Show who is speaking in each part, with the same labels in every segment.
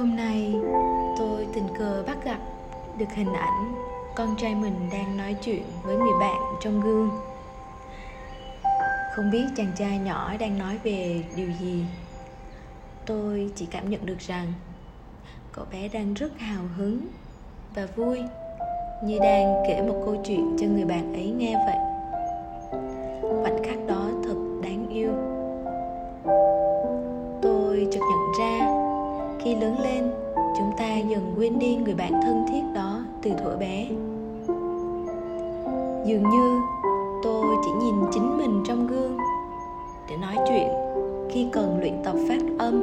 Speaker 1: hôm nay, tôi tình cờ bắt gặp được hình ảnh con trai mình đang nói chuyện với người bạn trong gương. Không biết chàng trai nhỏ đang nói về điều gì. Tôi chỉ cảm nhận được rằng cậu bé đang rất hào hứng và vui, như đang kể một câu chuyện cho người bạn ấy nghe vậy. Khi lớn lên, chúng ta dần quên đi người bạn thân thiết đó từ thuở bé. Dường như tôi chỉ nhìn chính mình trong gương để nói chuyện khi cần luyện tập phát âm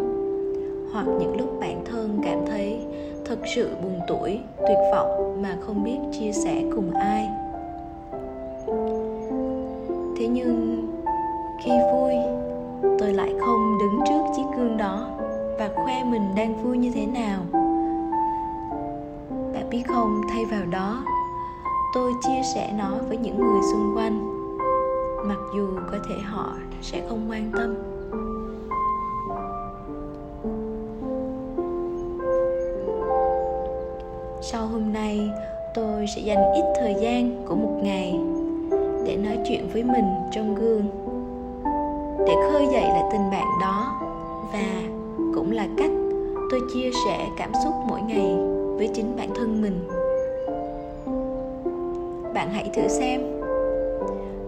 Speaker 1: hoặc những lúc bản thân cảm thấy thật sự buồn tuổi tuyệt vọng mà không biết chia sẻ cùng ai. Thế nhưng khi vui, tôi lại không khoe mình đang vui như thế nào. Bạn biết không, thay vào đó, tôi chia sẻ nó với những người xung quanh. Mặc dù có thể họ sẽ không quan tâm. Sau hôm nay, tôi sẽ dành ít thời gian của một ngày để nói chuyện với mình trong gương, để khơi dậy lại tình bạn đó và cũng là cách tôi chia sẻ cảm xúc mỗi ngày với chính bản thân mình. Bạn hãy thử xem.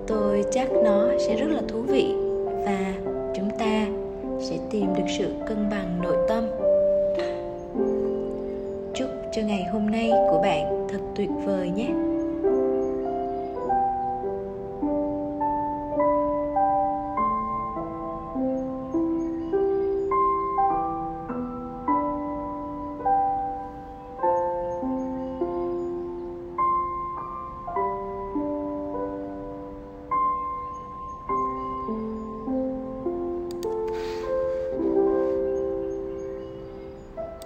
Speaker 1: Tôi chắc nó sẽ rất là thú vị và chúng ta sẽ tìm được sự cân bằng nội tâm. Chúc cho ngày hôm nay của bạn thật tuyệt vời nhé!